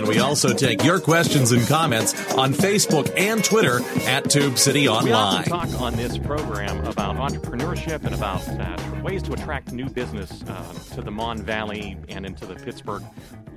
And we also take your questions and comments on Facebook and Twitter at Tube City Online. We often talk on this program about entrepreneurship and about uh, ways to attract new business uh, to the Mon Valley and into the Pittsburgh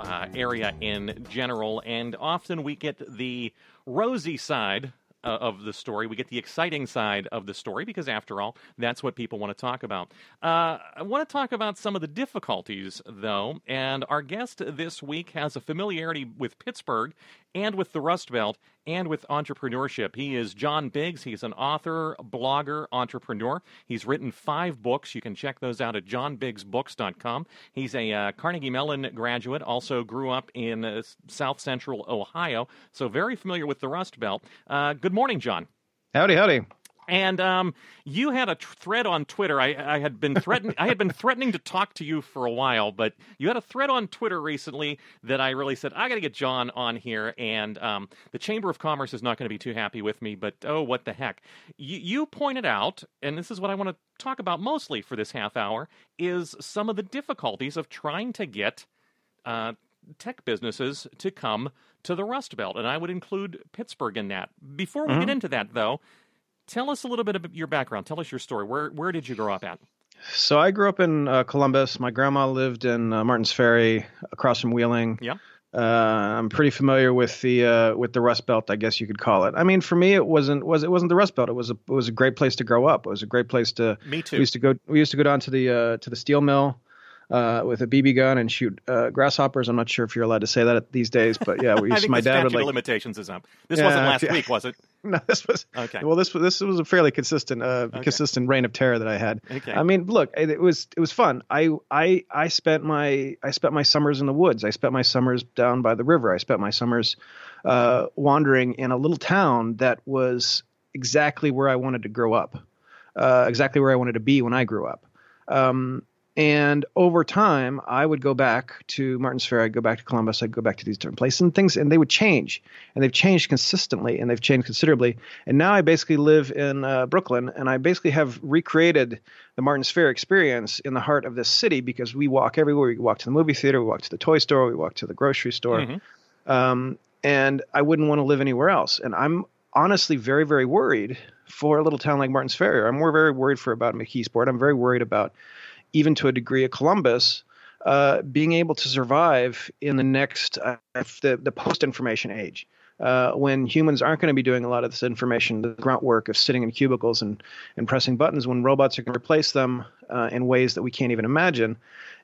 uh, area in general. And often we get the rosy side uh, of the story. We get the exciting side of the story because, after all, that's what people want to talk about. Uh, I want to talk about some of the difficulties, though, and our guest this week has a familiarity with Pittsburgh and with the Rust Belt and with entrepreneurship. He is John Biggs. He's an author, blogger, entrepreneur. He's written five books. You can check those out at johnbiggsbooks.com. He's a uh, Carnegie Mellon graduate, also grew up in uh, South Central Ohio, so very familiar with the Rust Belt. Uh, good morning, John. Howdy, howdy. And um, you had a thread on Twitter. I, I had been threatening. I had been threatening to talk to you for a while, but you had a thread on Twitter recently that I really said I got to get John on here. And um, the Chamber of Commerce is not going to be too happy with me. But oh, what the heck! You, you pointed out, and this is what I want to talk about mostly for this half hour, is some of the difficulties of trying to get uh, tech businesses to come to the Rust Belt, and I would include Pittsburgh in that. Before we mm-hmm. get into that, though Tell us a little bit of your background. Tell us your story. Where where did you grow up at? So I grew up in uh, Columbus. My grandma lived in uh, Martins Ferry, across from Wheeling. Yeah. Uh, I'm pretty familiar with the uh, with the Rust Belt, I guess you could call it. I mean, for me, it wasn't was it wasn't the Rust Belt. It was a it was a great place to grow up. It was a great place to. Me too. We used to go we used to go down to the uh, to the steel mill uh, with a BB gun and shoot uh, grasshoppers. I'm not sure if you're allowed to say that these days, but yeah, we used, my dad would like limitations is up. This yeah, wasn't last week, was it? No, this was okay. Well, this this was a fairly consistent uh, okay. consistent reign of terror that I had. Okay. I mean, look, it, it, was it was fun. I I I spent my I spent my summers in the woods. I spent my summers down by the river. I spent my summers uh, wandering in a little town that was exactly where I wanted to grow up, uh, exactly where I wanted to be when I grew up. Um, and over time, I would go back to Martins Ferry, I'd go back to Columbus, I'd go back to these different places and things, and they would change. And they've changed consistently and they've changed considerably. And now I basically live in uh, Brooklyn and I basically have recreated the Martins Ferry experience in the heart of this city because we walk everywhere. We walk to the movie theater, we walk to the toy store, we walk to the grocery store. Mm-hmm. Um, and I wouldn't want to live anywhere else. And I'm honestly very, very worried for a little town like Martins Ferry. I'm more very worried for about McKeesport. I'm very worried about even to a degree, of Columbus, uh, being able to survive in the next uh, the the post information age. Uh, when humans aren't going to be doing a lot of this information, the grunt work of sitting in cubicles and, and pressing buttons, when robots are going to replace them uh, in ways that we can't even imagine.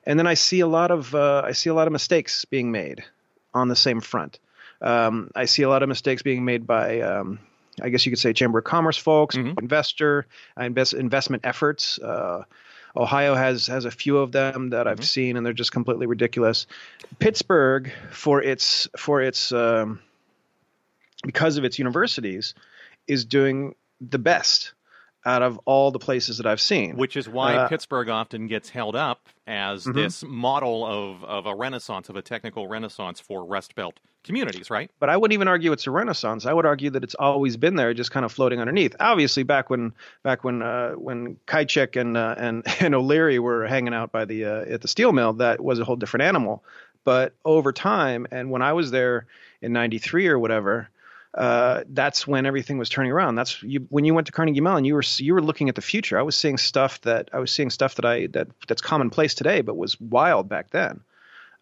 And then I see a lot of uh, I see a lot of mistakes being made on the same front. Um, I see a lot of mistakes being made by um, I guess you could say Chamber of Commerce folks, mm-hmm. investor, invest, investment efforts. Uh, Ohio has has a few of them that I've mm-hmm. seen, and they're just completely ridiculous. Pittsburgh, for its for its um, because of its universities, is doing the best out of all the places that I've seen. Which is why uh, Pittsburgh often gets held up as mm-hmm. this model of, of a renaissance, of a technical renaissance for Rust Belt communities, right? But I wouldn't even argue it's a renaissance. I would argue that it's always been there, just kind of floating underneath. Obviously, back when back when uh, when Kychik and uh, and and O'Leary were hanging out by the uh, at the steel mill, that was a whole different animal. But over time, and when I was there in '93 or whatever, uh, that's when everything was turning around. That's you, when you went to Carnegie Mellon, you were you were looking at the future. I was seeing stuff that I was seeing stuff that I that that's commonplace today, but was wild back then.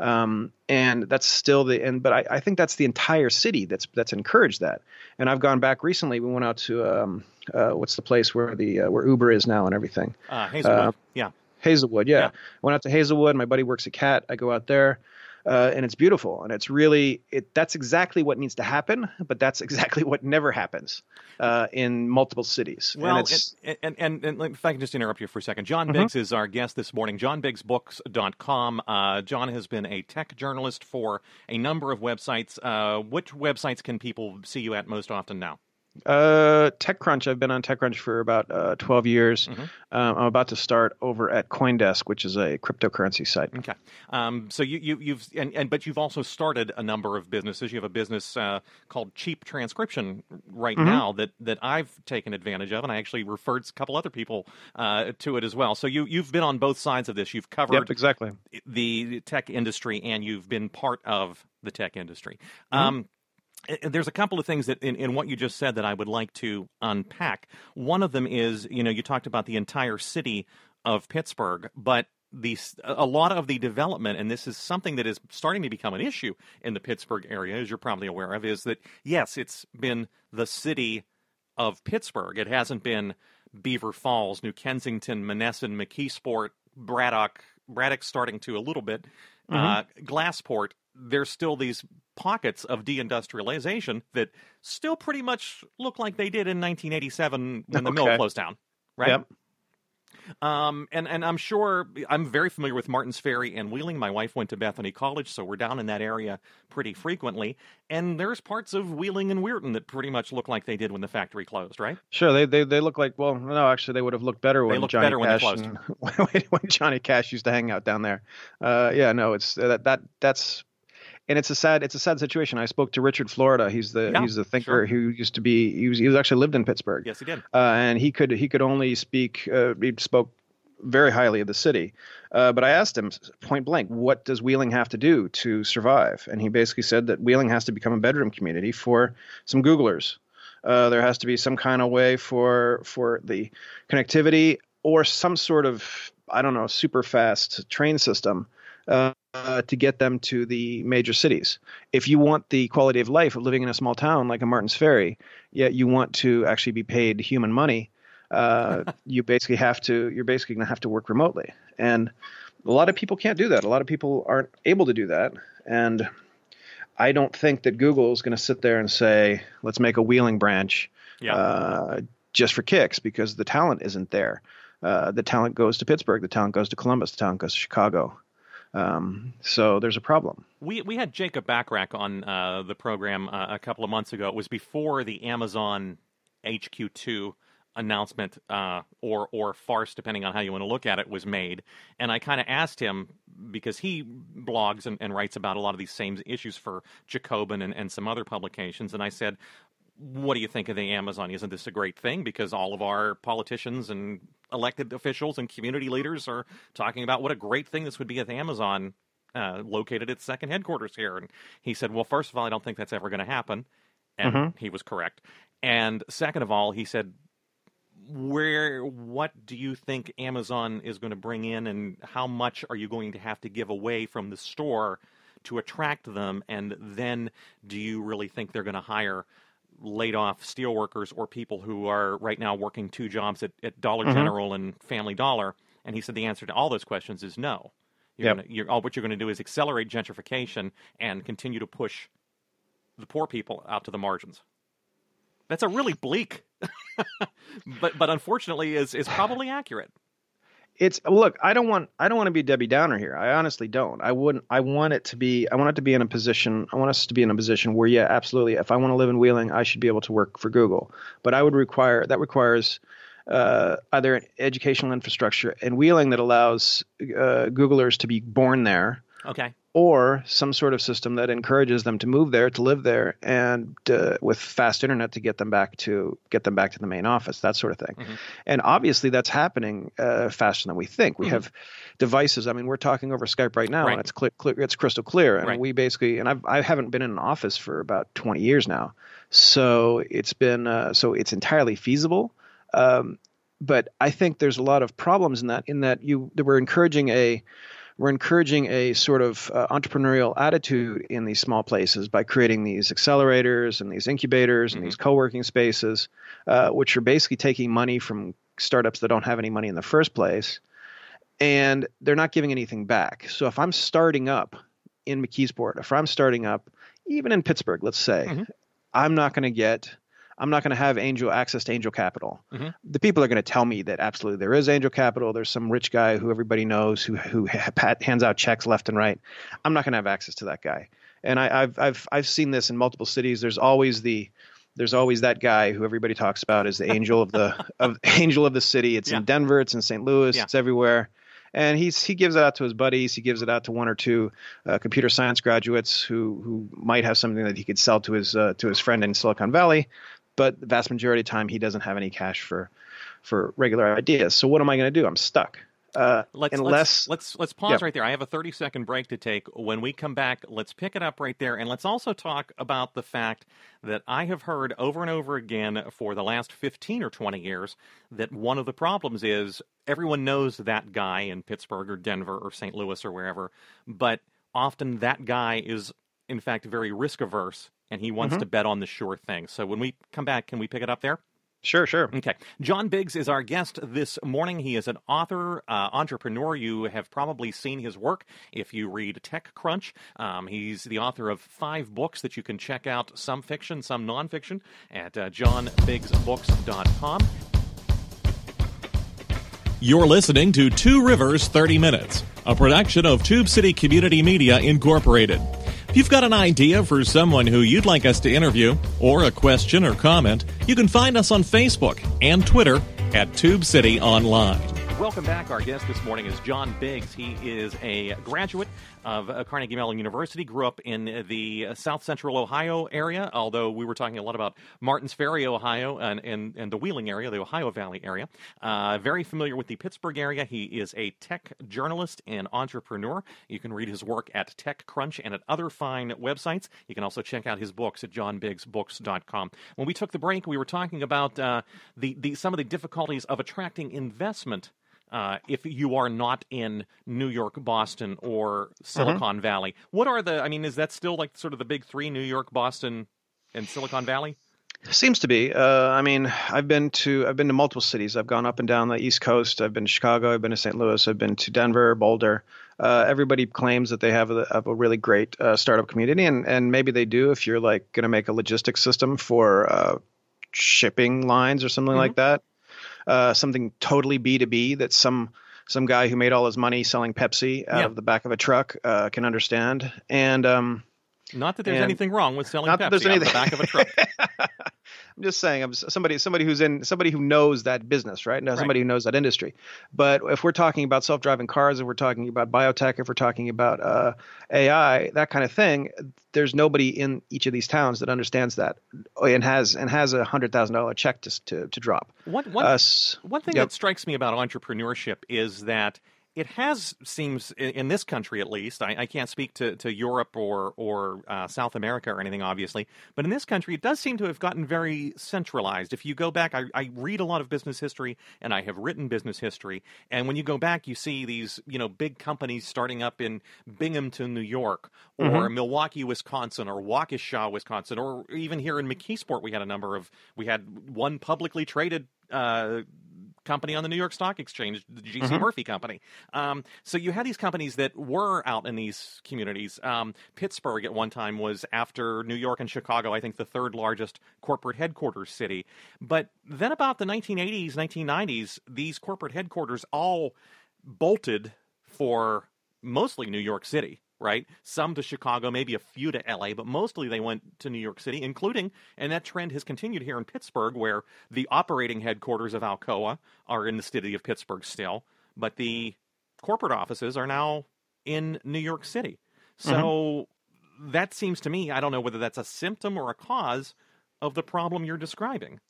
Um, and that's still the and but I, I, think that's the entire city that's that's encouraged that. And I've gone back recently. We went out to um, uh, what's the place where the uh, where Uber is now and everything. Uh, Hazelwood. Uh, yeah. Hazelwood. Yeah. yeah. Went out to Hazelwood. My buddy works at Cat. I go out there uh, and it's beautiful. And it's really it that's exactly what needs to happen but that's exactly what never happens uh, in multiple cities. Well and, and, and, and, if i can just interrupt you for a second. John mm-hmm. biggs is our guest this morning. Johnbiggsbooks.com uh, john has been a tech journalist for a number of websites. Uh, which websites can people see you at most often now Uh, TechCrunch. I've been on TechCrunch for about uh, 12 years. Mm-hmm. Um, I'm about to start over at CoinDesk, which is a cryptocurrency site. Okay. Um, so you, you have and, and but you've also started a number of businesses. You have a business uh, called Cheap Transcription right mm-hmm. now that that I've taken advantage of, and I actually referred a couple other people uh, to it as well. So you you've been on both sides of this. You've covered yep, exactly the tech industry, and you've been part of the tech industry. Mm-hmm. Um, there's a couple of things that in, in what you just said that I would like to unpack. One of them is, you know, you talked about the entire city of Pittsburgh, but the a lot of the development, and this is something that is starting to become an issue in the Pittsburgh area, as you're probably aware of, is that yes, it's been the city of Pittsburgh. It hasn't been Beaver Falls, New Kensington, Monessen, McKeesport, Braddock. Braddock starting to a little bit. Mm-hmm. Uh, Glassport. There's still these pockets of deindustrialization that still pretty much look like they did in 1987 when the okay. mill closed down, right? Yep. Um, and and I'm sure I'm very familiar with Martins Ferry and Wheeling. My wife went to Bethany College, so we're down in that area pretty frequently. And there's parts of Wheeling and Weirton that pretty much look like they did when the factory closed, right? Sure, they they, they look like well, no, actually they would have looked better when Johnny better Cash when, and, when Johnny Cash used to hang out down there. Uh, yeah, no, it's that that that's and it's a sad it's a sad situation. I spoke to Richard Florida. He's the yeah, he's the thinker sure. who used to be he was he was actually lived in Pittsburgh. Yes, he did. Uh, and he could he could only speak uh, he spoke very highly of the city. Uh, but I asked him point blank, what does Wheeling have to do to survive? And he basically said that Wheeling has to become a bedroom community for some Googlers. Uh, there has to be some kind of way for for the connectivity or some sort of I don't know super fast train system uh, to get them to the major cities. If you want the quality of life of living in a small town like a Martins Ferry, yet you want to actually be paid human money, uh, you basically have to. You're basically going to have to work remotely, and a lot of people can't do that. A lot of people aren't able to do that, and I don't think that Google is going to sit there and say, "Let's make a Wheeling branch." Yeah. Uh, just for kicks because the talent isn't there. Uh, the talent goes to Pittsburgh, the talent goes to Columbus, the talent goes to Chicago. Um, so there's a problem. We we had Jacob Bacharach on uh, the program uh, a couple of months ago. It was before the Amazon HQ2 announcement uh, or or farce, depending on how you want to look at it, was made. And I kind of asked him because he blogs and, and, writes about a lot of these same issues for Jacobin and, and some other publications. And I said, what do you think of the Amazon? Isn't this a great thing? Because all of our politicians and elected officials and community leaders are talking about what a great thing this would be if Amazon uh, located its second headquarters here. And he said, well, first of all, I don't think that's ever going to happen. And mm-hmm. he was correct. And second of all, he said, where what do you think Amazon is going to bring in and how much are you going to have to give away from the store to attract them and then do you really think they're going to hire laid off steelworkers or people who are right now working two jobs at, at Dollar mm-hmm. General and Family Dollar? And he said the answer to all those questions is no. You're yep. gonna, you're, all what you're going to do is accelerate gentrification and continue to push the poor people out to the margins. That's a really bleak, but but unfortunately is is probably accurate it's look i don't want i don't want to be debbie downer here. I honestly don't. I wouldn't i want it to be i want it to be in a position i want us to be in a position where yeah absolutely if i want to live in wheeling i should be able to work for google. But i would require that requires uh, either educational infrastructure in wheeling that allows uh, googlers to be born there. Okay or some sort of system that encourages them to move there, to live there, and uh, with fast internet to get them back to get them back to the main office, that sort of thing. Mm-hmm. And obviously, that's happening uh, faster than we think. We mm-hmm. have devices. I mean, we're talking over Skype right now, right. and it's clear, clear, it's crystal clear. And right. we basically, and I've, I haven't been in an office for about 20 years now, so it's been uh, so it's entirely feasible. Um, but I think there's a lot of problems in that. In that you, we're encouraging a we're encouraging a sort of uh, entrepreneurial attitude in these small places by creating these accelerators and these incubators and mm-hmm. these co-working spaces, uh, which are basically taking money from startups that don't have any money in the first place, and they're not giving anything back. So if I'm starting up in McKeesport, if I'm starting up even in Pittsburgh, let's say, mm-hmm. I'm not going to get I'm not going to have angel access to angel capital. Mm-hmm. The people are going to tell me that absolutely there is angel capital. There's some rich guy who everybody knows who who hands out checks left and right. I'm not going to have access to that guy. And I, have I've I've seen this in multiple cities. There's always the there's always that guy who everybody talks about as the angel of the of angel of the city. It's Yeah. in Denver, it's in St. Louis, Yeah. it's everywhere. And he's he gives it out to his buddies. He gives it out to one or two uh, computer science graduates who who might have something that he could sell to his uh, to his friend in Silicon Valley. But the vast majority of the time, he doesn't have any cash for for regular ideas. So what am I going to do? I'm stuck. Uh, Let's unless let's let's, let's pause Yeah. right there. I have a 30 second break to take. When we come back, let's pick it up right there and let's also talk about the fact that I have heard over and over again for the last 15 or 20 years that one of the problems is everyone knows that guy in Pittsburgh or Denver or St. Louis or wherever, but often that guy is in fact very risk averse and he wants Mhm. to bet on the sure thing. So when we come back, can we pick it up there? sure, sure. Okay. John Biggs is our guest this morning. He is an author, uh, entrepreneur. You have probably seen his work if you read TechCrunch. Um, he's the author of five books that you can check out, some fiction, some nonfiction, at uh, johnbiggsbooks.com. You're listening to Two Rivers 30 Minutes, a production of Tube City Community Media Incorporated. If you've got an idea for someone who you'd like us to interview, or a question or comment, you can find us on Facebook and Twitter at Tube City Online. Welcome back. Our guest this morning is John Biggs. He is a graduate of uh, Carnegie Mellon University, grew up in the uh, south central Ohio area, although we were talking a lot about Martins Ferry, Ohio, and, and, and the Wheeling area, the Ohio Valley area. Uh, very familiar with the Pittsburgh area. He is a tech journalist and entrepreneur. You can read his work at TechCrunch and at other fine websites. You can also check out his books at johnbiggsbooks.com. When we took the break, we were talking about uh, the, the, some of the difficulties of attracting investment uh, if you are not in New York, Boston, or Silicon Valley. What are the? I mean, is that still like sort of the big three: New York, Boston, and Silicon Valley? Seems to be. Uh, I mean, I've been to I've been to multiple cities. I've gone up and down the East Coast. I've been to Chicago. I've been to St. Louis. I've been to Denver, Boulder. Uh, everybody claims that they have a, have a really great uh, startup community, and and maybe they do if you're like going to make a logistics system for uh, shipping lines or something like that. Uh, something totally B two B that some some guy who made all his money selling Pepsi out Yeah. of the back of a truck uh, can understand. And um, Not that there's anything wrong with selling Pepsi out of the back of a truck. I'm just saying, I'm somebody somebody who's in somebody who knows that business, right? Now, Right. somebody who knows that industry. But if we're talking about self-driving cars, if we're talking about biotech, if we're talking about uh, AI, that kind of thing, there's nobody in each of these towns that understands that and has and has a hundred thousand dollar check to, to to drop. One, one, Us, one thing Yep. that strikes me about entrepreneurship is that it has seems in, this country at least. I, I can't speak to, to Europe or or uh, South America or anything, obviously, but in this country, it does seem to have gotten very centralized. If you go back, I, I read a lot of business history, and I have written business history, and when you go back, you see these you know big companies starting up in Binghamton, New York, or Milwaukee, Wisconsin, or Waukesha, Wisconsin, or even here in McKeesport, we had a number of we had one publicly traded. Uh, company on the New York Stock Exchange, the GC Murphy Company. Um, so you had these companies that were out in these communities. Um, Pittsburgh at one time was after New York and Chicago, I think the third largest corporate headquarters city. But then about the 1980s, 1990s, these corporate headquarters all bolted for mostly New York City. Right, some to Chicago, maybe a few to LA, but mostly they went to New York City, including, and that trend has continued here in Pittsburgh, where the operating headquarters of Alcoa are in the city of Pittsburgh still, but the corporate offices are now in New York City. Mm-hmm. So that seems to me, I don't know whether that's a symptom or a cause of the problem you're describing.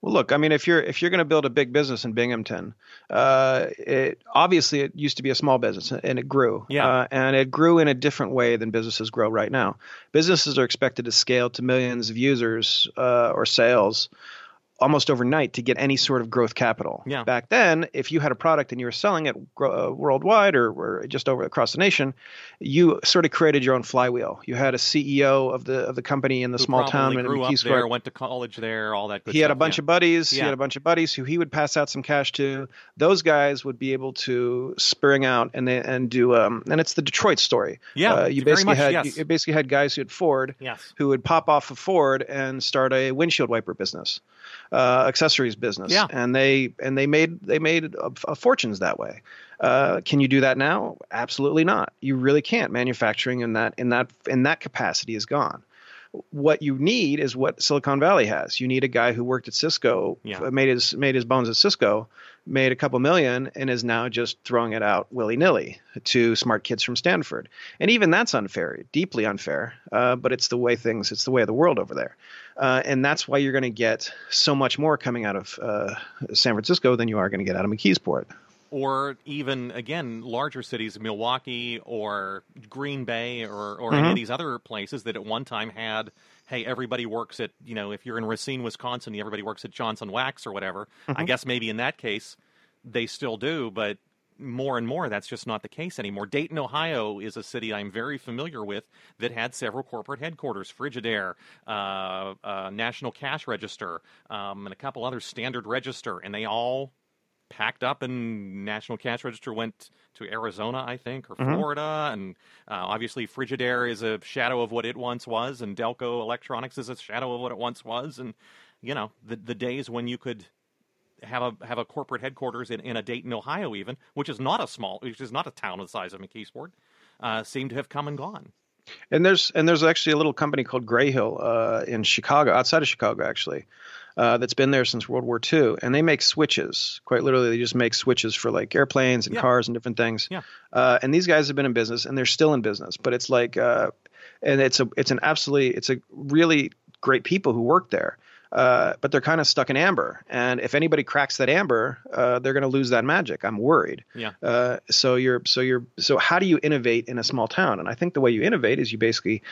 Well, look, I mean, if you're if you're going to build a big business in Binghamton, uh, it obviously it used to be a small business and it grew. Yeah. Uh, and it grew in a different way than businesses grow right now. Businesses are expected to scale to millions of users uh, or sales almost overnight to get any sort of growth capital. Yeah. Back then, if you had a product and you were selling it uh, worldwide or, or just over across the nation, you sort of created your own flywheel. You had a CEO of the of the company in the Who small town in grew up there, went to college there, all that good he had a bunch yeah. of buddies. He had a bunch of buddies who he would pass out some cash to. Those guys would be able to spring out and they, and do um and it's the Detroit story. Yeah, uh, you basically much, had yes. you basically had guys who had Ford Yes. who would pop off of Ford and start a windshield wiper business, uh, accessories business. Yeah. and they and they made they made uh, uh, fortunes that way. Uh, can you do that now? Absolutely not. You really can't. Manufacturing in that in that in that capacity is gone. what you need is what Silicon Valley has. You need a guy who worked at Cisco, Yeah. made his made his bones at Cisco, made a couple million, and is now just throwing it out willy nilly to smart kids from Stanford. And even that's unfair, deeply unfair. Uh, but it's the way things, it's the way of the world over there. Uh, and that's why you're going to get so much more coming out of uh, San Francisco than you are going to get out of McKeesport. or even again larger cities, Milwaukee or Green Bay or, or Mm-hmm. any of these other places that at one time had, hey, everybody works at you know if you're in Racine, Wisconsin, everybody works at Johnson Wax or whatever. Mm-hmm. I guess maybe in that case they still do, but more and more that's just not the case anymore. Dayton, Ohio is a city I'm very familiar with that had several corporate headquarters, Frigidaire, uh, uh, National Cash Register, um, and a couple other Standard Register, and they all packed up and National Cash Register went to Arizona, I think, or Florida. And uh, obviously, Frigidaire is a shadow of what it once was, and Delco Electronics is a shadow of what it once was. And, you know, the, the days when you could have a have a corporate headquarters in, in a Dayton, Ohio, even, which is not a small, which is not a town the size of McKeesport, uh, seem to have come and gone. And there's and there's actually a little company called Grayhill uh, in Chicago, outside of Chicago actually, uh, that's been there since World War II, and they make switches. Quite literally, they just make switches for like airplanes and Yeah. cars and different things. Yeah. Uh, and these guys have been in business, and they're still in business. But it's like, uh, and it's a it's an absolutely it's a really great people who work there. Uh, but they're kind of stuck in amber, and if anybody cracks that amber, uh, they're going to lose that magic. I'm worried. Yeah. Uh, so you're so you're so how do you innovate in a small town? And I think the way you innovate is you basically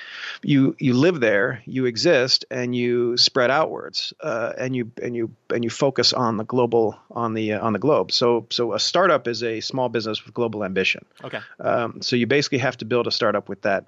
you you live there, you exist, and you spread outwards, uh, and you and you and you focus on the global on the uh, on the globe. So so a startup is a small business with global ambition. Okay. Um, so you basically have to build a startup with that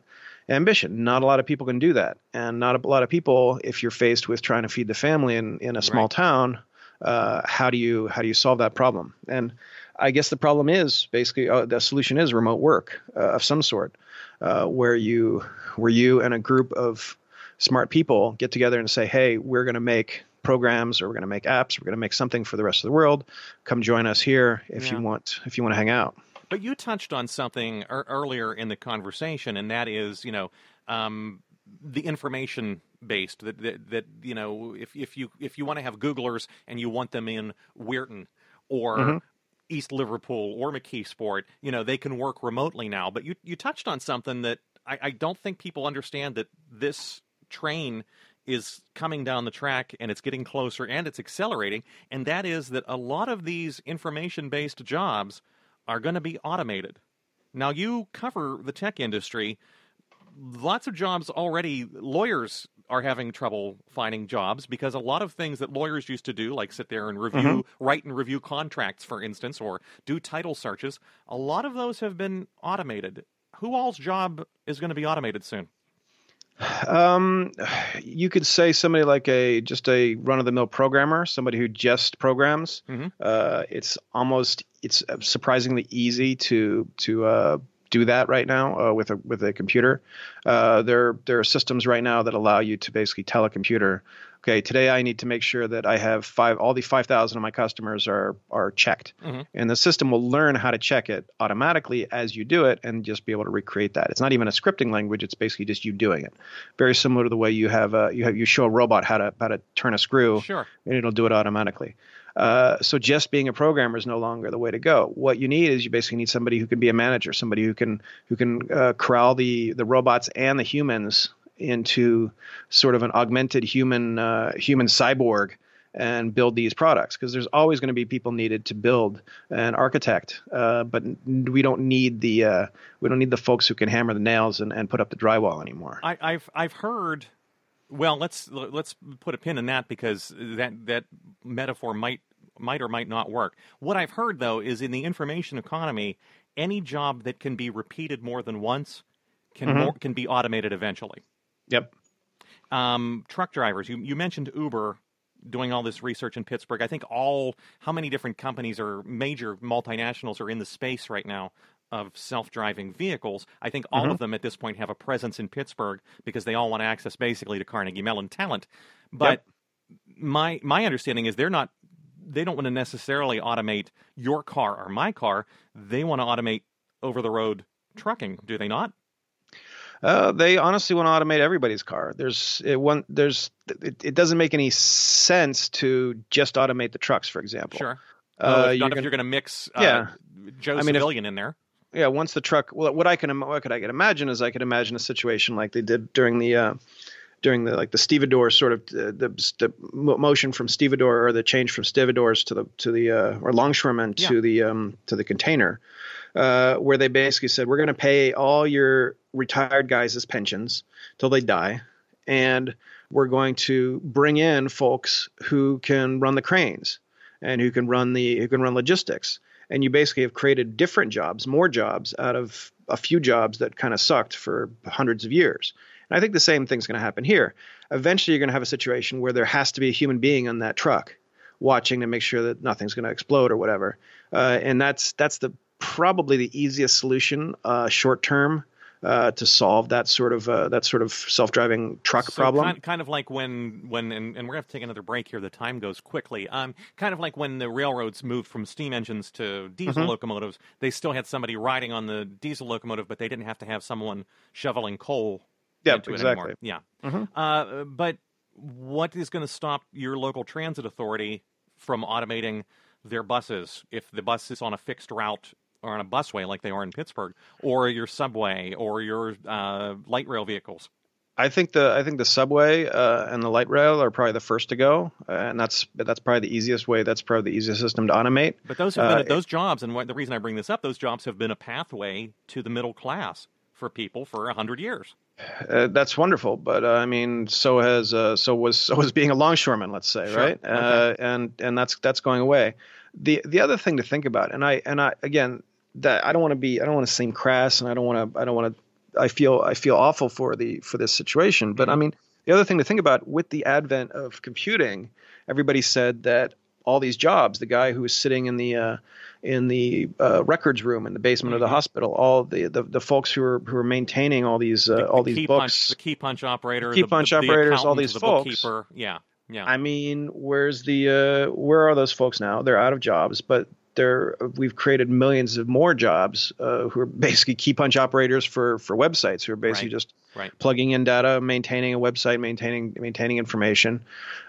ambition. Not a lot of people can do that, and not a lot of people, if you're faced with trying to feed the family in in a small Right. town, uh, how do you how do you solve that problem? And I guess the problem is basically uh, the solution is remote work uh, of some sort, uh, where you where you and a group of smart people get together and say, hey, we're going to make programs or we're going to make apps, we're going to make something for the rest of the world. Come join us here if Yeah. you want if you want to hang out. But you touched on something ear earlier in the conversation, and that is, you know, um, the information based. That, that that you know, if if you if you want to have Googlers and you want them in Weirton or East Liverpool or McKeesport, you know, they can work remotely now. But you you touched on something that I, I don't think people understand that this train is coming down the track and it's getting closer and it's accelerating, and that is that a lot of these information based jobs are going to be automated. Now, you cover the tech industry. Lots of jobs already, lawyers are having trouble finding jobs because a lot of things that lawyers used to do, like sit there and review, mm-hmm. write and review contracts, for instance, or do title searches, a lot of those have been automated. Who all's job is going to be automated soon? Um, you could say somebody like a just a run of the mill programmer, somebody who just programs. Mhm. Uh, it's almost it's surprisingly easy to to uh, do that right now uh, with a with a computer. Uh, there there are systems right now that allow you to basically tell a computer, okay, today I need to make sure that I have five all the five thousand of my customers are are checked, Mhm. and the system will learn how to check it automatically as you do it, and just be able to recreate that. It's not even a scripting language; it's basically just you doing it. Very similar to the way you have uh, you have you show a robot how to how to turn a screw Sure. and it'll do it automatically. Uh, so just being a programmer is no longer the way to go. What you need is you basically need somebody who can be a manager, somebody who can who can uh, corral the the robots and the humans into sort of an augmented human uh, human cyborg and build these products because there's always going to be people needed to build an architect uh, but we don't need the uh, we don't need the folks who can hammer the nails and, and put up the drywall anymore I, I've I've heard. Well, let's let's put a pin in that because that that metaphor might might or might not work. What I've heard though is in the information economy, any job that can be repeated more than once can more, can be automated eventually. yep Um, truck drivers. You you mentioned Uber doing all this research in Pittsburgh. I think all how many different companies or major multinationals are in the space right now of self-driving vehicles. I think all of them at this point have a presence in Pittsburgh because they all want access basically to Carnegie Mellon talent. But my my understanding is they're not they don't want to necessarily automate your car or my car. They want to automate over the road trucking, do they not? Uh, they honestly want to automate everybody's car. There's it one there's it, it doesn't make any sense to just automate the trucks, for example. Sure. Well, uh, if, not gonna, if you're going to mix uh, yeah. Joe I mean, Civilian if, in there. Yeah, once the truck. Well, what I can what could I can imagine is I could imagine a situation like they did during the uh, during the like the stevedore sort of uh, the, the, motion from stevedore or the change from stevedores to the to the uh, or longshoremen yeah. to the um, to the container, uh, where they basically said we're going to pay all your retired guys as pensions till they die, and we're going to bring in folks who can run the cranes and who can run the who can run logistics. And you basically have created different jobs, more jobs out of a few jobs that kind of sucked for hundreds of years. And I think the same thing's going to happen here. Eventually, you're going to have a situation where there has to be a human being on that truck watching to make sure that nothing's going to explode or whatever. Uh, and that's that's the probably the easiest solution uh, short term uh, to solve that sort of uh, that sort of self-driving truck so problem. Kind, kind, of like when when and, and we're going to have to take another break here. The time goes quickly. Um, kind of like when the railroads moved from steam engines to diesel mm-hmm. locomotives. They still had somebody riding on the diesel locomotive, but they didn't have to have someone shoveling coal yeah, into exactly. it anymore. Yeah. Mm-hmm. Uh, but what is going to stop your local transit authority from automating their buses if the bus is on a fixed route or on a busway like they are in Pittsburgh, or your subway, or your uh, light rail vehicles? I think the I think the subway uh, and the light rail are probably the first to go, uh, and that's that's probably the easiest way. That's probably the easiest system to automate. But those have been, uh, those jobs, and what, the reason I bring this up, those jobs have been a pathway to the middle class for people for a hundred years. Uh, that's wonderful, but uh, I mean, so has uh, so was so was being a longshoreman, let's say, sure. right? Okay. and and that's that's going away. The the other thing to think about, and I and I again, that I don't want to be, I don't want to seem crass, and I don't want to, I don't want to, I feel, I feel awful for the for this situation. But mm-hmm. I mean, the other thing to think about with the advent of computing, everybody said that all these jobs, the guy who was sitting in the uh, in the uh, records room in the basement mm-hmm. of the mm-hmm. hospital, all the, the, the folks who are who are maintaining all these uh, the, all these books, punch, the key punch operator, key punch the, operators, all these folks, bookkeeper, yeah. Yeah. I mean, where's the uh, where are those folks now? They're out of jobs, but there we've created millions of more jobs uh, who are basically key punch operators for for websites who are basically right. just right. plugging in data, maintaining a website, maintaining maintaining information.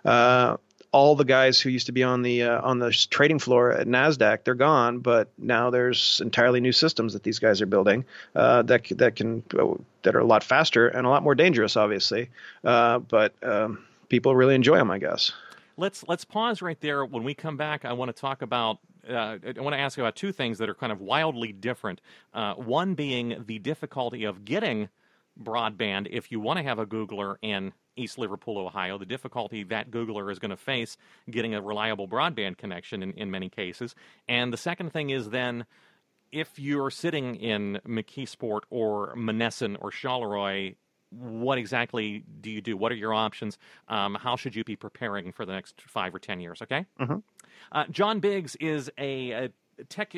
Uh, all the guys who used to be on the uh, on the trading floor at Nasdaq, they're gone. But now there's entirely new systems that these guys are building uh, that that can that are a lot faster and a lot more dangerous, obviously. Uh, but um, people really enjoy them, I guess. Let's let's pause right there. When we come back, I want to talk about uh, I want to ask you about two things that are kind of wildly different. Uh, one being the difficulty of getting broadband if you want to have a Googler in East Liverpool, Ohio, the difficulty that Googler is going to face getting a reliable broadband connection in, in many cases. And the second thing is then if you're sitting in McKeesport or Monessen or Charleroi what exactly do you do? What are your options? Um, how should you be preparing for the next five or ten years? Okay. Mm-hmm. Uh, John Biggs is a, a tech,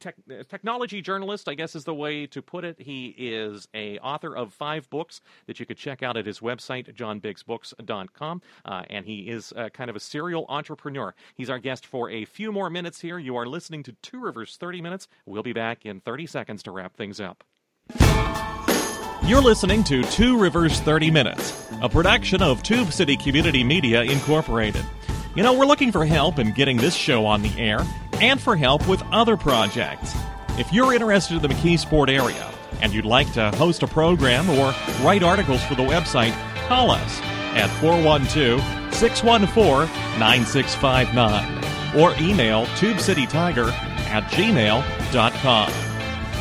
tech, technology journalist, I guess is the way to put it. He is a author of five books that you could check out at his website, johnbiggsbooks.com. Uh, and he is uh, kind of a serial entrepreneur. He's our guest for a few more minutes here. You are listening to Two Rivers 30 Minutes. We'll be back in 30 seconds to wrap things up. You're listening to Two Rivers 30 Minutes, a production of Tube City Community Media Incorporated. You know, we're looking for help in getting this show on the air and for help with other projects. If you're interested in the McKeesport area and you'd like to host a program or write articles for the website, call us at 412 614 9659 or email tubecitytiger at gmail.com.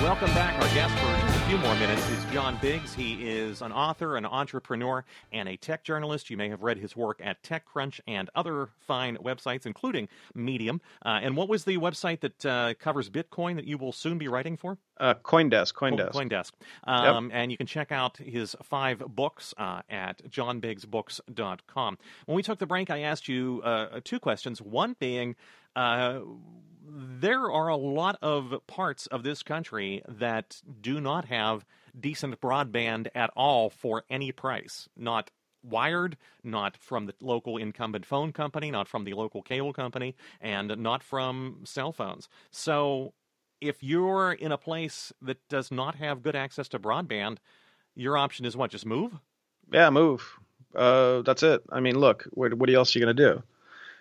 Welcome back. Our guest for few more minutes is John Biggs. He is an author, an entrepreneur, and a tech journalist. You may have read his work at TechCrunch and other fine websites, including Medium. Uh, and what was the website that uh, covers Bitcoin that you will soon be writing for? Uh, CoinDesk. CoinDesk. Oh, CoinDesk. Um, yep. And you can check out his five books uh, at johnbiggsbooks.com. When we took the break, I asked you uh, two questions. One being, uh, there are a lot of parts of this country that do not have decent broadband at all for any price. Not wired, not from the local incumbent phone company, not from the local cable company, and not from cell phones. So if you're in a place that does not have good access to broadband, your option is what? Just move? Yeah, move. Uh, that's it. I mean, look, what, what else are you going to do?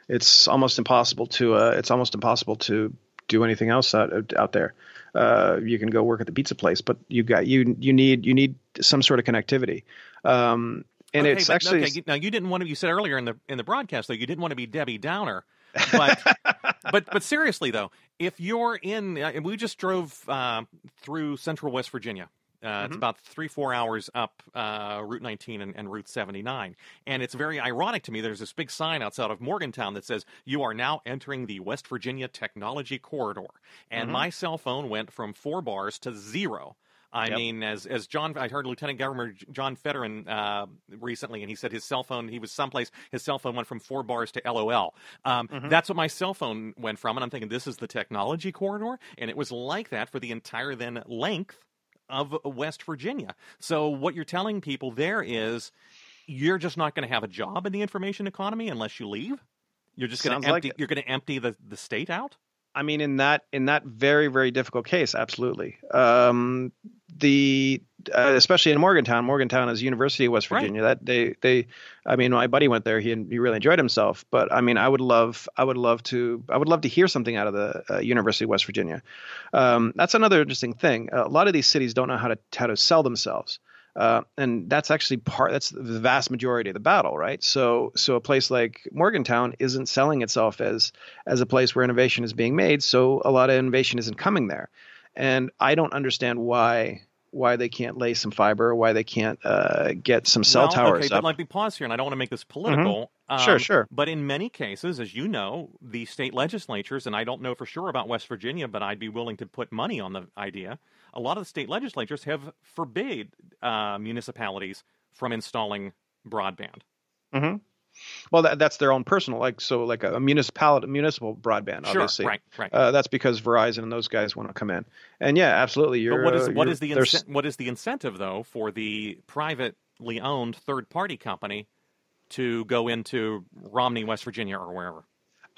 It's almost impossible to. Uh, it's almost impossible to do anything else out out there. Uh, you can go work at the pizza place, but you got you you need you need some sort of connectivity. Um, and okay, it's but, actually okay. Now you didn't want to. You said earlier in the in the broadcast though you didn't want to be Debbie Downer, but but but seriously though, if you're in, uh, we just drove uh, through Central West Virginia. Uh, Mm-hmm. It's about three, four hours up uh, Route 19 and, and Route 79. And it's very ironic to me. There's this big sign outside of Morgantown that says, You are now entering the West Virginia Technology Corridor. And Mm-hmm. my cell phone went from four bars to zero. I Yep. mean, as as John, I heard Lieutenant Governor John Fetterman uh, recently, and he said his cell phone, he was someplace, his cell phone went from four bars to LOL. Um, Mm-hmm. That's what my cell phone went from, and I'm thinking this is the technology corridor, and it was like that for the entire then length of West Virginia. So what you're telling people there is, you're just not going to have a job in the information economy unless you leave. You're just going to empty. it. you're going to empty the, the state out. I mean, in that in that very very difficult case, absolutely. Um, the uh, especially in Morgantown, Morgantown is University of West Right. Virginia. That they they, I mean, my buddy went there. He he really enjoyed himself. But I mean, I would love I would love to I would love to hear something out of the uh, University of West Virginia. Um, that's another interesting thing. a lot of these cities don't know how to how to sell themselves. Uh, and that's actually part that's the vast majority of the battle right so so a place like morgantown isn't selling itself as as a place where innovation is being made so a lot of innovation isn't coming there and i don't understand why why they can't lay some fiber why they can't uh, get some cell well, towers okay, up Mm-hmm. but let me pause here, and I don't want to make this political. Sure, um, sure. But in many cases, as you know, the state legislatures, and I don't know for sure about West Virginia, but I'd be willing to put money on the idea. A lot of the state legislatures have forbade uh, municipalities from installing broadband. hmm well that, that's their own personal like so like a, municipality municipal broadband Sure, obviously right, right. uh, that's because verizon and those guys want to come in and yeah absolutely you're but what is uh, what the there's- what is the incentive though for the privately owned third party company to go into Romney, West Virginia, or wherever?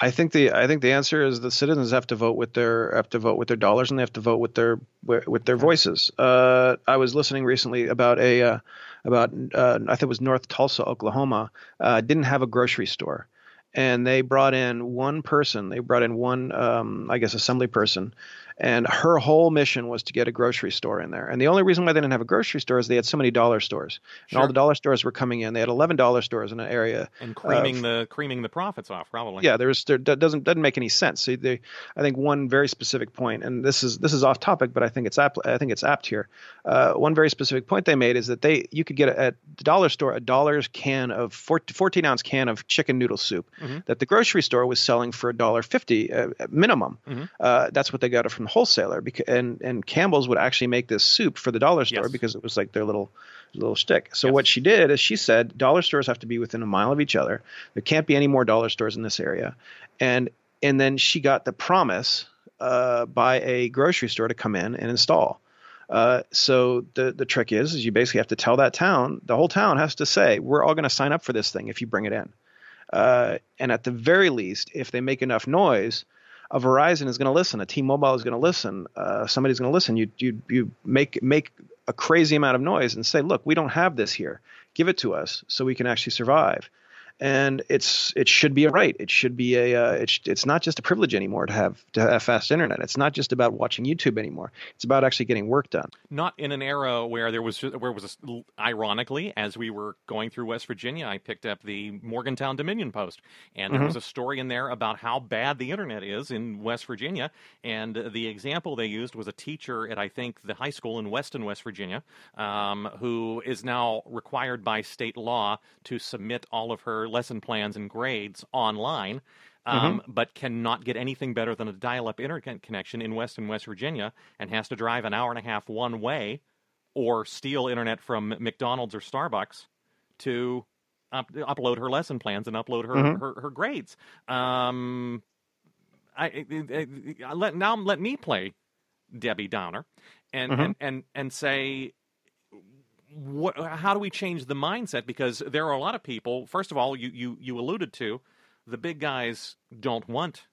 I think the I think the answer is the citizens have to vote with their have to vote with their dollars and they have to vote with their with their voices. Uh, I was listening recently about a uh, about uh, I think it was North Tulsa, Oklahoma, uh, didn't have a grocery store, and they brought in one person. They brought in one um, I guess assembly person, and her whole mission was to get a grocery store in there. And the only reason why they didn't have a grocery store is they had so many dollar stores, and all the dollar stores were coming in. They had eleven dollar stores in an area And creaming the creaming the profits off, probably. yeah there's there that doesn't doesn't make any sense so they i think one very specific point and this is this is off topic but i think it's apt i think it's apt here uh, one very specific point they made is that they you could get at the dollar store a dollar's can of 14, 14 ounce can of chicken noodle soup Mm-hmm. that the grocery store was selling for a dollar fifty uh, minimum Mm-hmm. uh, that's what they got it from the wholesaler because and and campbell's would actually make this soup for the dollar store Yes. because it was like their little little shtick. So Yes. what she did is she said dollar stores have to be within a mile of each other. There can't be any more dollar stores in this area. And and then she got the promise uh, by a grocery store to come in and install. Uh, so the the trick is, is you basically have to tell that town, the whole town has to say, we're all going to sign up for this thing if you bring it in. Uh, and at the very least, if they make enough noise, a Verizon is going to listen, a T-Mobile is going to listen, uh, somebody's going to listen. You you you make make a crazy amount of noise and say, look, we don't have this here. Give it to us so we can actually survive. And it's it should be a right. It should be a uh, it's it's not just a privilege anymore to have to have fast internet. It's not just about watching YouTube anymore. It's about actually getting work done. Not in an era where there was where it was ironically as we were going through West Virginia, I picked up the Morgantown Dominion Post, and there was a story in there about how bad the internet is in West Virginia. And the example they used was a teacher at I think the high school in Weston, West Virginia, um, who is now required by state law to submit all of her lesson plans and grades online. Um, But cannot get anything better than a dial-up internet connection in Weston, West Virginia, and has to drive an hour and a half one way, or steal internet from McDonald's or Starbucks to up, upload her lesson plans and upload her her, her grades. Um, I, I, I- let now let me play Debbie Downer, and and, and and say. What, how do we change the mindset? Because there are a lot of people. First of all, you, you, you alluded to the big guys don't want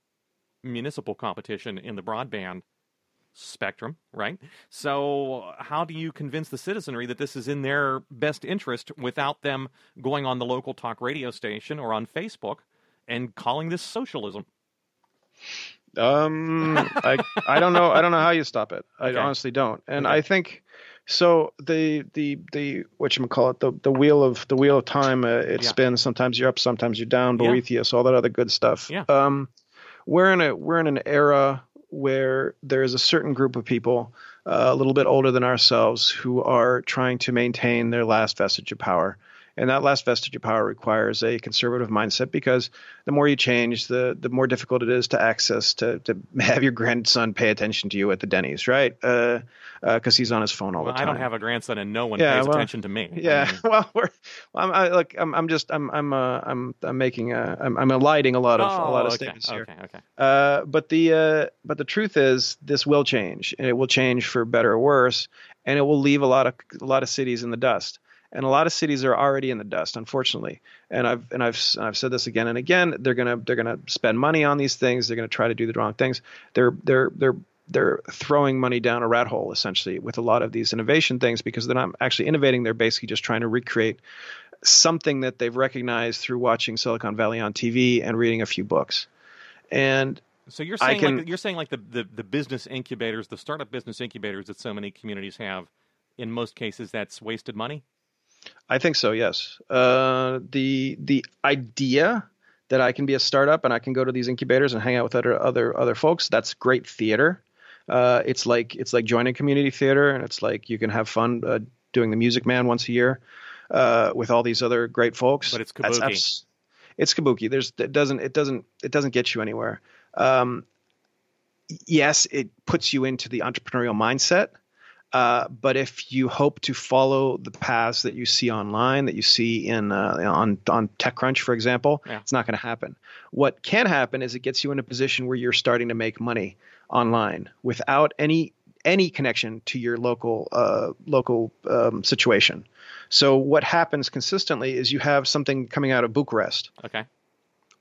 municipal competition in the broadband spectrum, right? So, how do you convince the citizenry that this is in their best interest without them going on the local talk radio station or on Facebook and calling this socialism? Um, I I don't know. I don't know how you stop it. I Okay. honestly don't. And Okay. I think so. The the the what you call it the the wheel of the wheel of time. Uh, it Yeah. spins. Sometimes you're up. Sometimes you're down. Yeah. Boethius, all that other good stuff. Yeah. Um, we're in a we're in an era where there is a certain group of people uh, a little bit older than ourselves who are trying to maintain their last vestige of power. And that last vestige of power requires a conservative mindset because the more you change, the the more difficult it is to access to to have your grandson pay attention to you at the Denny's, right? Because uh, he's on his phone all Well, the time. I don't have a grandson, and no one Yeah, pays well, attention to me. I Yeah, mean, well, we're, well, I'm, I, look, I'm, I'm just, I'm, I'm, uh, I'm, I'm making, a, I'm, I'm eliding a lot of, a lot of oh, okay, statements here. okay, okay. Uh, but the, uh, but the truth is, this will change, and it will change for better or worse, and it will leave a lot of, a lot of cities in the dust. And a lot of cities are already in the dust, unfortunately. And I've, and I've, and I've said this again and again. They're gonna, they're gonna spend money on these things. They're gonna try to do the wrong things. They're, they're, they're, they're throwing money down a rat hole essentially with a lot of these innovation things because they're not actually innovating. They're basically just trying to recreate something that they've recognized through watching Silicon Valley on TV and reading a few books. And So you're saying can- like, you're saying like the, the the business incubators, the startup business incubators that so many communities have, in most cases, that's wasted money. I think so. Yes. Uh, the the idea that I can be a startup and I can go to these incubators and hang out with other other other folks. That's great theater. Uh, it's like it's like joining community theater, and it's like you can have fun uh, doing the Music Man once a year uh, with all these other great folks. But it's kabuki. abs- it's kabuki. There's it doesn't it doesn't it doesn't get you anywhere. Um, yes, it puts you into the entrepreneurial mindset. Uh, but if you hope to follow the paths that you see online, that you see in uh, on on TechCrunch, for example, Yeah. it's not going to happen. What can happen is it gets you in a position where you're starting to make money online without any any connection to your local uh, local um, situation. So what happens consistently is you have something coming out of Bucharest, Okay.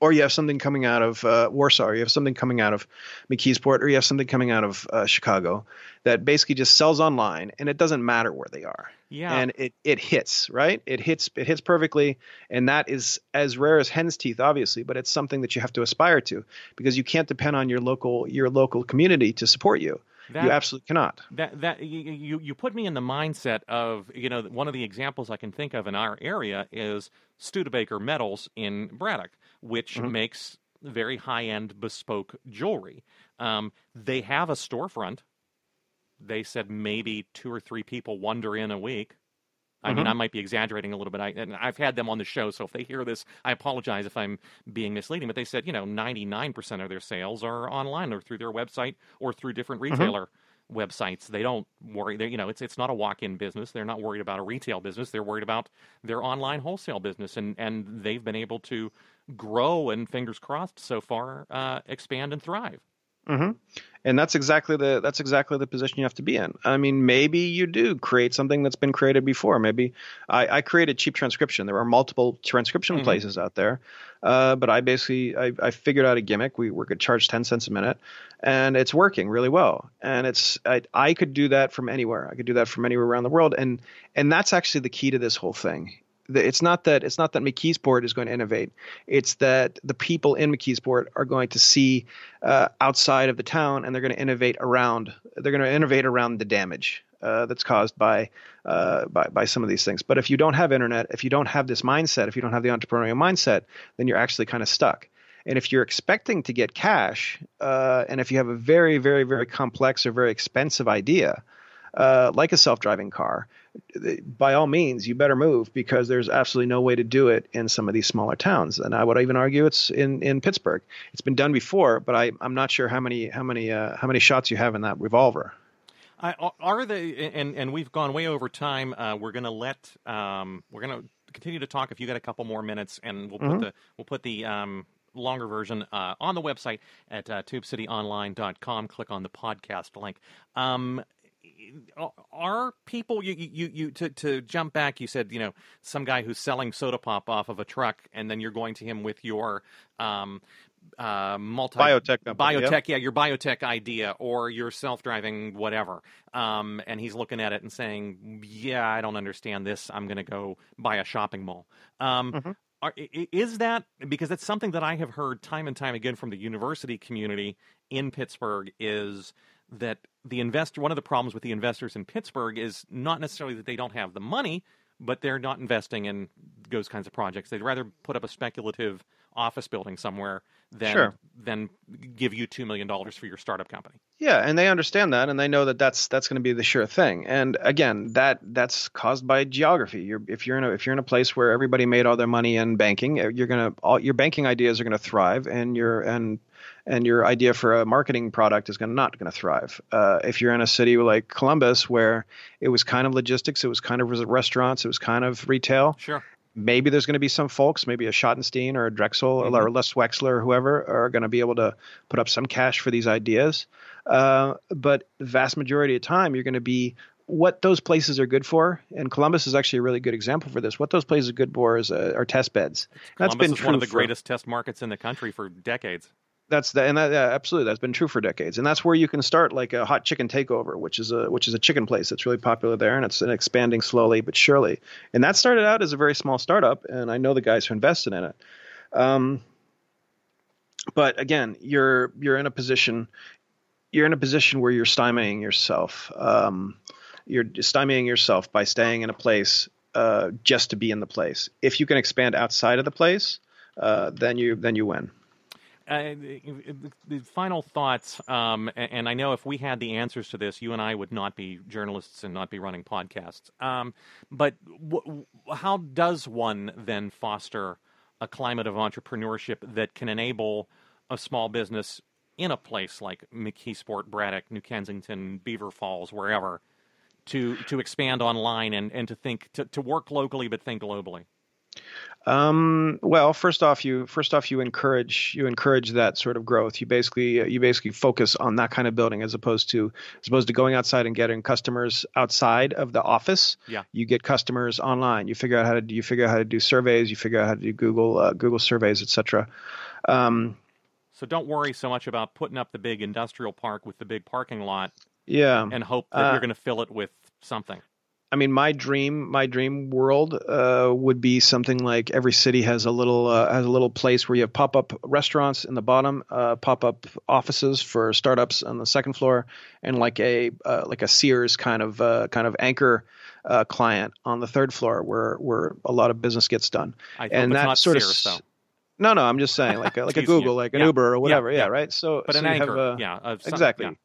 Or you have something coming out of uh, Warsaw, or you have something coming out of McKeesport, or you have something coming out of uh, Chicago that basically just sells online, and it doesn't matter where they are, Yeah. and it it hits right, it hits it hits perfectly, and that is as rare as hen's teeth, obviously, but it's something that you have to aspire to because you can't depend on your local your local community to support you. That- you absolutely cannot. That that you, you you put me in the mindset of you know one of the examples I can think of in our area is Studebaker Metals in Braddock, which Mhm. makes very high end bespoke jewelry. Um, they have a storefront. They said maybe two or three people wander in a week. I mean, Mhm. I might be exaggerating a little bit. I, and I've had them on the show, so if they hear this, I apologize if I'm being misleading. But they said, you know, 99% of their sales are online or through their website or through different retailer websites. They don't worry. They, you know, it's it's not a walk-in business. They're not worried about a retail business. They're worried about their online wholesale business, and and they've been able to grow and fingers crossed so far uh, expand and thrive. Hmm And that's exactly the that's exactly the position you have to be in. I mean, maybe you do create something that's been created before. Maybe I, I created cheap transcription. There are multiple transcription Mhm. places out there, uh, but I basically I, I figured out a gimmick. We we could charge ten cents a minute, and it's working really well. And it's I, I could do that from anywhere. I could do that from anywhere around the world. And and that's actually the key to this whole thing. It's not that it's not that McKeesport is going to innovate. It's that the people in McKeesport are going to see uh, outside of the town, and they're going to innovate around. They're going to innovate around the damage uh, that's caused by, uh, by by some of these things. But if you don't have internet, if you don't have this mindset, if you don't have the entrepreneurial mindset, then you're actually kind of stuck. And if you're expecting to get cash, uh, and if you have a very, very, very complex or very expensive idea, uh, like a self-driving car, by all means, you better move because there's absolutely no way to do it in some of these smaller towns. And I would even argue it's in, in Pittsburgh. It's been done before, but I, I'm not sure how many how many uh, how many shots you have in that revolver. I, are they? And and we've gone way over time. Uh, we're going to let um, we're to continue to talk. If you got a couple more minutes, and we'll put Mhm. the we'll put the um, longer version uh, on the website at uh, tubecityonline.com. Click on the podcast link. Um, are people you you you to to jump back? You said you know some guy who's selling soda pop off of a truck, and then you're going to him with your um, uh, multi biotech company, biotech, yeah. yeah, your biotech idea or your self-driving whatever, um, and he's looking at it and saying, "Yeah, I don't understand this. I'm going to go buy a shopping mall." Um, mm-hmm. are, is that because it's something that I have heard time and time again from the university community in Pittsburgh is that the investor one of the problems with the investors in Pittsburgh is not necessarily that they don't have the money, but they're not investing in those kinds of projects. They'd rather put up a speculative office building somewhere than sure. than give you two million dollars for your startup company. Yeah, and they understand that, and they know that that's that's going to be the sure thing. And again, that that's caused by geography. You're, if you're in a if you're in a place where everybody made all their money in banking, you're gonna all your banking ideas are going to thrive, and your and and your idea for a marketing product is gonna, not going to thrive. Uh, if you're in a city like Columbus, where it was kind of logistics, it was kind of restaurants, it was kind of retail. Sure. Maybe there's going to be some folks, maybe a Schottenstein or a Drexel mm-hmm. or Les Wexner or whoever, are going to be able to put up some cash for these ideas. Uh, but the vast majority of time, you're going to be what those places are good for, and Columbus is actually a really good example for this. What those places are good for is uh, are test beds. Columbus That's been one of the for, greatest test markets in the country for decades that's the and that yeah, absolutely that's been true for decades. And that's where you can start like a hot chicken takeover which is a which is a chicken place that's really popular there and it's expanding slowly but surely. And that started out as a very small startup and i know the guys who invested in it. Um, but again you're you're in a position you're in a position where you're stymieing yourself um, you're stymieing yourself by staying in a place uh, just to be in the place. If you can expand outside of the place uh, then you then you win uh, the final thoughts, um, and I know if we had the answers to this, you and I would not be journalists and not be running podcasts. Um, but w- how does one then foster a climate of entrepreneurship that can enable a small business in a place like McKeesport, Braddock, New Kensington, Beaver Falls, wherever, to to expand online and, and to think to, to work locally but think globally? Um, well, first off, you first off you encourage you encourage that sort of growth. You basically you basically focus on that kind of building as opposed to as opposed to going outside and getting customers outside of the office. Yeah. You get customers online. You figure out how to do you figure out how to do surveys. You figure out how to do Google uh, Google surveys, etc. Um, so don't worry so much about putting up the big industrial park with the big parking lot. Yeah. And hope that uh, you're going to fill it with something. I mean, my dream, my dream world uh, would be something like every city has a little uh, has a little place where you have pop up restaurants in the bottom, uh, pop up offices for startups on the second floor, and like a uh, like a Sears kind of uh, kind of anchor uh, client on the third floor where where a lot of business gets done. I and that sort Sears, of. Though. No, no, I'm just saying like a, like a Google, like an yeah. Uber or whatever. Yeah, yeah, right. So, but so an anchor, have, yeah, some, exactly.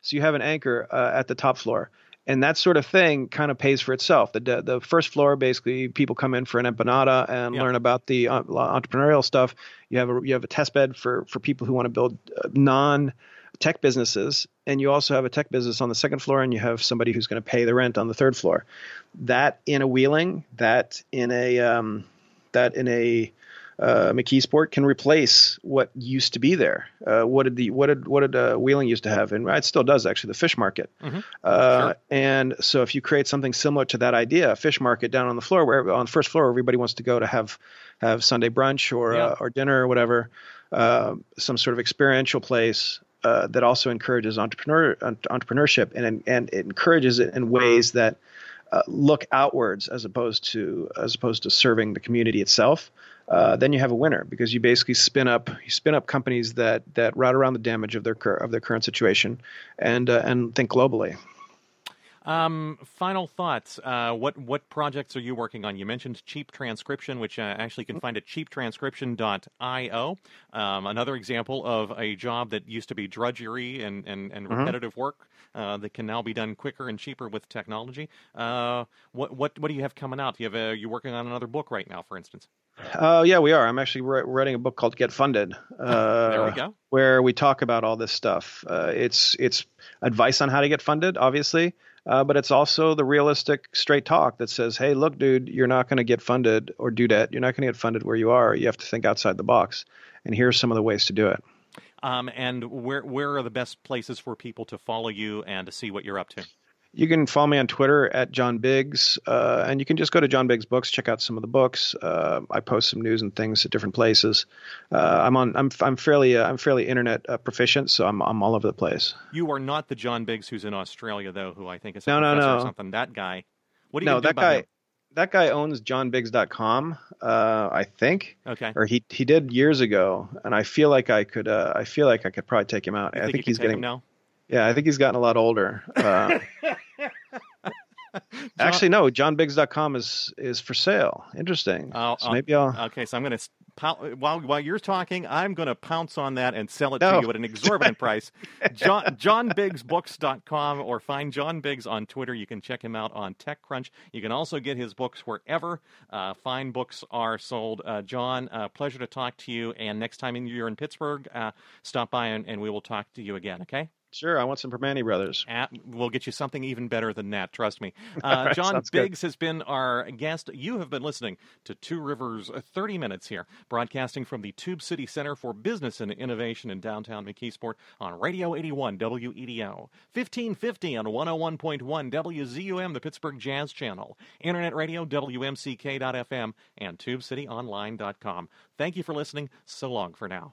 So you have an anchor at the top floor and that sort of thing kind of pays for itself. The the first floor, basically, people come in for an empanada and learn about the uh, entrepreneurial stuff. You have a you have a test bed for for people who want to build uh, non tech businesses, and you also have a tech business on the second floor, and you have somebody who's going to pay the rent on the third floor. That in a Wheeling, that in a um, that in a uh, McKeesport can replace what used to be there. Uh, what did the what did what did uh, Wheeling used to have, and it still does actually the fish market. Mm-hmm. Uh, sure. And so if you create something similar to that idea, a fish market down on the floor, where on the first floor everybody wants to go to have have Sunday brunch or yeah. Uh, or dinner or whatever, uh, some sort of experiential place. that also encourages entrepreneur entrepreneurship and and it encourages it in ways that look outwards as opposed to as opposed to serving the community itself. Uh, then you have a winner because you basically spin up you spin up companies that that route around the damage of their cur- of their current situation and uh, and think globally. Um, final thoughts. Uh, what what projects are you working on? You mentioned cheap transcription, which uh, actually you can find at cheaptranscription.io. Um, another example of a job that used to be drudgery and, and, and mm-hmm. repetitive mm-hmm. work uh, that can now be done quicker and cheaper with technology. Uh, what what what do you have coming out? Do you have a, you working on another book right now, for instance? Uh, yeah, we are. I'm actually writing a book called Get Funded. Uh, there we go. Where we talk about all this stuff. Uh, it's it's advice on how to get funded, obviously, uh, but it's also the realistic, straight talk that says, "Hey, look, dude, you're not going to get funded or do that. You're not going to get funded where you are. You have to think outside the box. And here's some of the ways to do it." Um, and where where are the best places for people to follow you and to see what you're up to? You can follow me on Twitter at John Biggs, uh, and you can just go to John Biggs Books, check out some of the books. Uh, I post some news and things at different places. Uh, I'm on. I'm I'm fairly uh, I'm fairly internet uh, proficient, so I'm I'm all over the place. You are not the John Biggs who's in Australia, though, who I think is a No, no, professor or no. something. That guy. What do you no, that guy. him? That guy owns JohnBiggs.com, uh, I think, Okay. or he he did years ago, and I feel like I could. Uh, I feel like I could probably take him out. You I think, think he's getting. him now? Yeah, I think he's gotten a lot older. Uh, actually, no. JohnBiggs.com is is for sale. Interesting. Oh, so oh, maybe I'll. Okay, so I'm going to while while you're talking, I'm going to pounce on that and sell it No. to you at an exorbitant price. John JohnBiggsBooks.com or find John Biggs on Twitter. You can check him out on TechCrunch. You can also get his books wherever uh, fine books are sold. Uh, John, uh, pleasure to talk to you. And next time you're in Pittsburgh, uh, stop by and, and we will talk to you again. Okay. Sure, I want some Primanti Brothers. At, we'll get you something even better than that. Trust me. Uh, right, John sounds good. Biggs has been our guest. You have been listening to Two Rivers uh, 30 Minutes here, broadcasting from the Tube City Center for Business and Innovation in downtown McKeesport on Radio 81 WEDO, 1550 on 101.1 WZUM, the Pittsburgh Jazz Channel, Internet Radio WMCK.FM, and TubeCityOnline.com. Thank you for listening. So long for now.